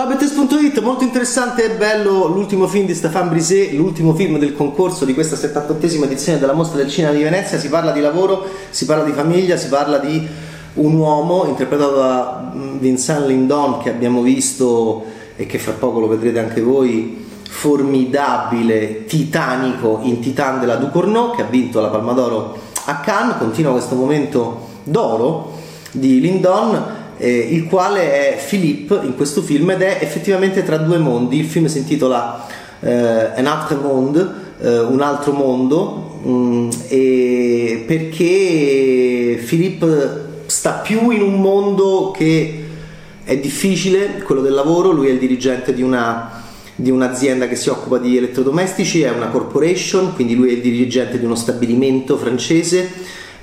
Ciao Bettes.it, molto interessante e bello l'ultimo film di Stéphane Brisé, l'ultimo film del concorso di questa 78esima edizione della Mostra del Cinema di Venezia, si parla di lavoro, si parla di famiglia, si parla di un uomo interpretato da mm, Vincent Lindon che abbiamo visto e che fra poco lo vedrete anche voi, formidabile, titanico in Titan della Ducournau che ha vinto la Palma d'Oro a Cannes, continua questo momento d'oro di Lindon eh, il quale è Philippe in questo film ed è effettivamente tra due mondi. Il film si intitola eh, Un autre monde, eh, un altro mondo, mh, mm, perché Philippe sta più in un mondo che è difficile, quello del lavoro, lui è il dirigente di una di un'azienda che si occupa di elettrodomestici, è una corporation, quindi lui è il dirigente di uno stabilimento francese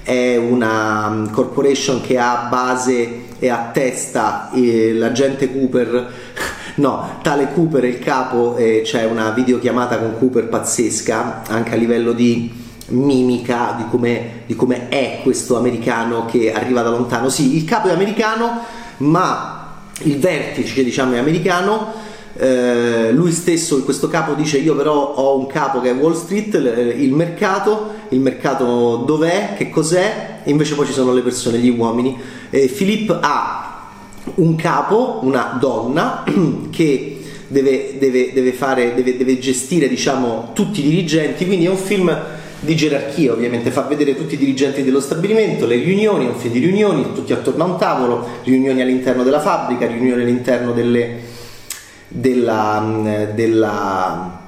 è una mm, corporation che ha base e a testa eh, l'agente Cooper. No, tale Cooper è il capo e c'è una videochiamata con Cooper pazzesca anche a livello di mimica di come, di come è questo americano che arriva da lontano. Sì, il capo è americano ma il vertice diciamo è americano eh, lui stesso questo capo dice io però ho un capo che è Wall Street, il mercato, il mercato dov'è, che cos'è, e invece poi ci sono le persone, gli uomini. Eh, Philippe ha un capo, una donna, che deve, deve, deve, fare, deve, gestire diciamo, tutti i dirigenti, quindi è un film di gerarchia ovviamente, fa vedere tutti i dirigenti dello stabilimento, le riunioni, un film di riunioni, tutti attorno a un tavolo, riunioni all'interno della fabbrica, riunioni all'interno delle della, della,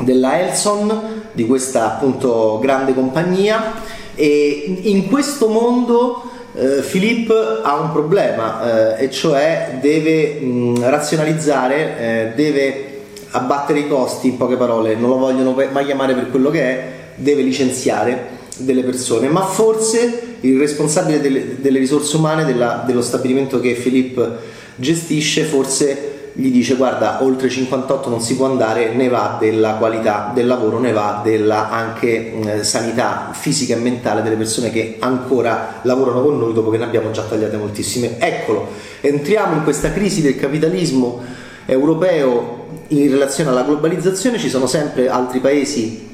della Elson, di questa appunto grande compagnia. E in questo mondo eh, Philippe ha un problema eh, e cioè deve mh, razionalizzare, eh, deve abbattere i costi, in poche parole, non lo vogliono mai chiamare per quello che è, deve licenziare delle persone, ma forse il responsabile delle, delle risorse umane della, dello stabilimento che Philippe gestisce forse gli dice guarda oltre 58 non si può andare ne va della qualità del lavoro ne va della anche eh, sanità fisica e mentale delle persone che ancora lavorano con noi dopo che ne abbiamo già tagliate moltissime. Eccolo entriamo in questa crisi del capitalismo europeo in relazione alla globalizzazione. Ci sono sempre altri paesi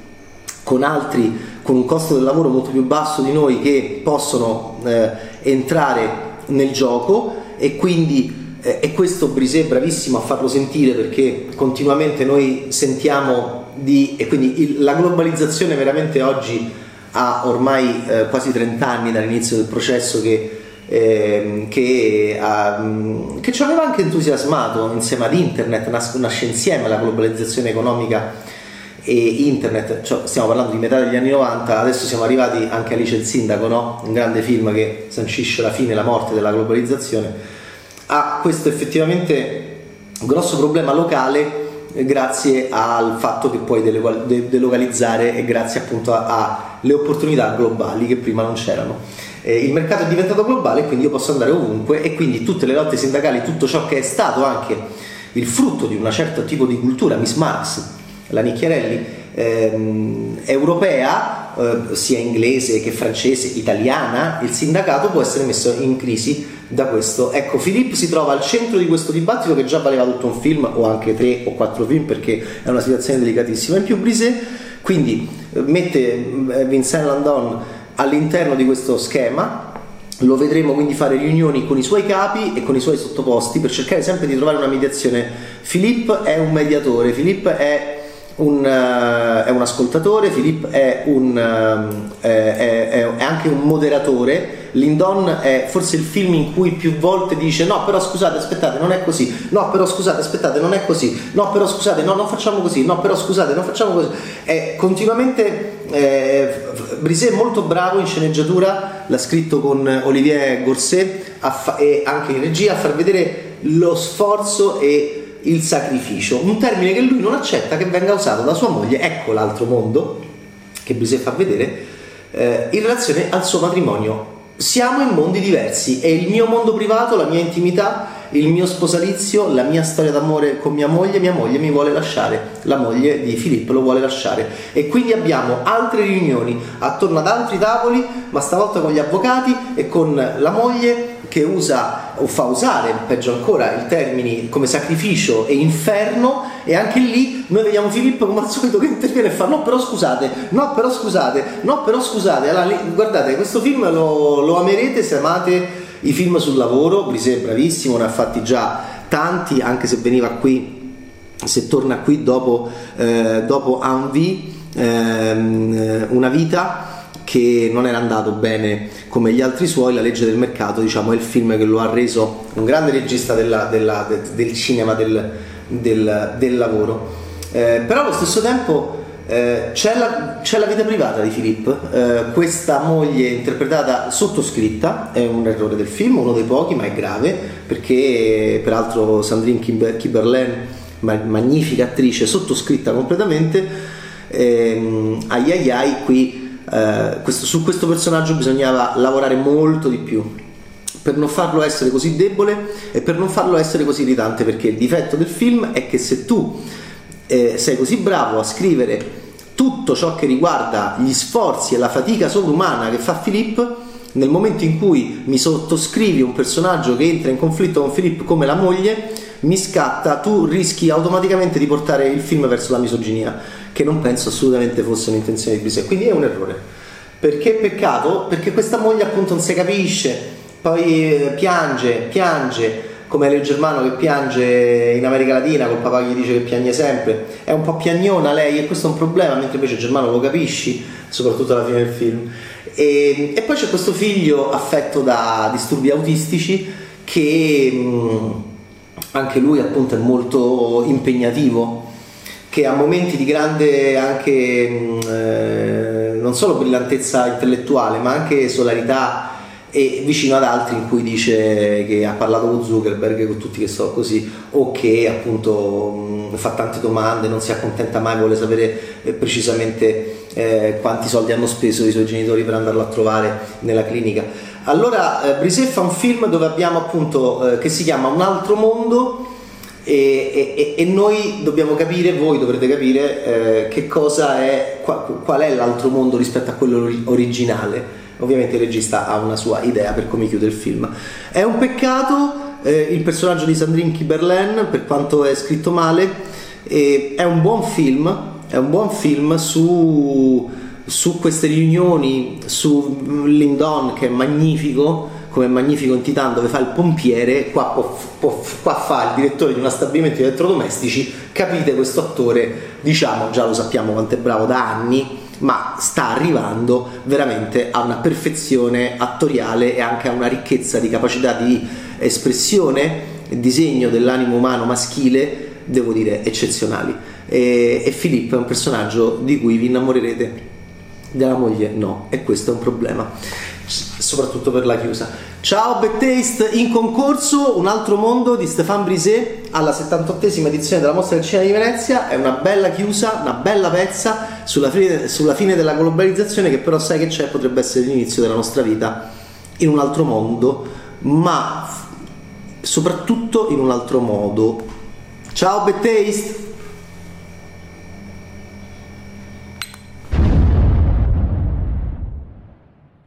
con altri con un costo del lavoro molto più basso di noi che possono eh, entrare nel gioco e quindi e questo Brisé è bravissimo a farlo sentire perché continuamente noi sentiamo di... e quindi il, la globalizzazione veramente oggi ha ormai eh, quasi 30 anni dall'inizio del processo che, eh, che, uh, che, ci aveva anche entusiasmato insieme ad internet, nas- nasce insieme la globalizzazione economica e internet, cioè, stiamo parlando di metà degli anni 90, adesso siamo arrivati anche a Alice il Sindaco, no? un grande film che sancisce la fine e la morte della globalizzazione ha questo effettivamente grosso problema locale grazie al fatto che puoi delocalizzare e grazie appunto alle opportunità globali che prima non c'erano. Eh, il mercato è diventato globale quindi io posso andare ovunque e quindi tutte le lotte sindacali, tutto ciò che è stato anche il frutto di un certo tipo di cultura, Miss Marx, la Nicchiarelli, ehm, europea, eh, sia inglese che francese, italiana, il sindacato può essere messo in crisi da questo. Ecco, Philippe si trova al centro di questo dibattito che già valeva tutto un film o anche tre o quattro film perché è una situazione delicatissima. In più Brisé quindi mette eh, Vincent Landon all'interno di questo schema lo vedremo quindi fare riunioni con i suoi capi e con i suoi sottoposti per cercare sempre di trovare una mediazione. Philippe è un mediatore, Philippe è un, uh, è un ascoltatore, Philippe è, uh, è, è, è anche un moderatore. Lindon è forse il film in cui più volte dice no però scusate aspettate non è così. No però scusate aspettate non è così. No però scusate no non facciamo così. No però scusate non facciamo così. È continuamente eh, Brisé è molto bravo in sceneggiatura l'ha scritto con Olivier Gorset fa- e anche in regia a far vedere lo sforzo e il sacrificio, un termine che lui non accetta che venga usato da sua moglie, ecco l'altro mondo che Brisé fa vedere, eh, in relazione al suo matrimonio. Siamo in mondi diversi e il mio mondo privato, la mia intimità, il mio sposalizio, la mia storia d'amore con mia moglie, mia moglie mi vuole lasciare, la moglie di Filippo lo vuole lasciare. E quindi abbiamo altre riunioni attorno ad altri tavoli, ma stavolta con gli avvocati e con la moglie che usa o fa usare, peggio ancora, i termini come sacrificio e inferno e anche lì noi vediamo Filippo come al solito che interviene e fa no però scusate, no però scusate, no però scusate. Allora, guardate, questo film lo, lo amerete se amate i film sul lavoro, Brisè è bravissimo, ne ha fatti già tanti, anche se veniva qui, se torna qui dopo, eh, dopo Envie, ehm, una vita che non era andato bene come gli altri suoi, La legge del mercato diciamo, è il film che lo ha reso un grande regista della, della, de, del cinema, del, del, del lavoro. Eh, però allo stesso tempo eh, c'è, la, c'è, la, vita privata di Philippe, eh, questa moglie interpretata sottoscritta, è un errore del film, uno dei pochi ma è grave perché peraltro Sandrine Kiberlen, magnifica attrice, sottoscritta completamente, ehm, ai ai ai qui eh, questo, su questo personaggio bisognava lavorare molto di più. Per non farlo essere così debole e per non farlo essere così irritante perché il difetto del film è che se tu eh, sei così bravo a scrivere tutto ciò che riguarda gli sforzi e la fatica sovrumana che fa Filippo nel momento in cui mi sottoscrivi un personaggio che entra in conflitto con Filippo come la moglie mi scatta, tu rischi automaticamente di portare il film verso la misoginia che non penso assolutamente fosse un'intenzione di Bisogno. Quindi è un errore. Perché peccato? Perché questa moglie appunto non si capisce, poi eh, piange, piange, come Leo Germano che piange in America Latina, col papà gli dice che piange sempre, è un po' piagnona lei e questo è un problema, mentre invece Germano lo capisci, soprattutto alla fine del film. E, e poi c'è questo figlio affetto da disturbi autistici che mh, mm, anche lui appunto è molto impegnativo che ha momenti di grande anche mm, eh, non solo brillantezza intellettuale ma anche solarità e vicino ad altri in cui dice che ha parlato con Zuckerberg con tutti che sono così o che appunto mh, mm, fa tante domande non si accontenta mai vuole sapere eh, precisamente eh, quanti soldi hanno speso i suoi genitori per andarlo a trovare nella clinica. Allora eh, Brisé fa un film dove abbiamo appunto eh, che si chiama Un altro mondo e, e, e, noi dobbiamo capire, voi dovrete capire eh, che cosa è, qual, qual, è l'altro mondo rispetto a quello originale. Ovviamente il regista ha una sua idea per come chiude il film. È un peccato eh, il personaggio di Sandrine Kiberlen, per quanto è scritto male, eh, è un buon film, è un buon film su, su queste riunioni, su Lindon che è magnifico come Magnifico in Titan dove fa il pompiere, qua, può, può, qua fa il direttore di uno stabilimento di elettrodomestici, capite questo attore, diciamo, già lo sappiamo quanto è bravo da anni, ma sta arrivando veramente a una perfezione attoriale e anche a una ricchezza di capacità di espressione e disegno dell'animo umano maschile, devo dire, eccezionali. E, e Filippo è un personaggio di cui vi innamorerete, della moglie no, e questo è un problema soprattutto per la chiusa. Ciao Bad in concorso Un altro mondo di Stéphane Brisé alla 78esima edizione della Mostra del Cinema di Venezia, è una bella chiusa, una bella pezza sulla fine, sulla fine della globalizzazione che però sai che c'è, potrebbe essere l'inizio della nostra vita in un altro mondo, ma soprattutto in un altro modo. Ciao Bad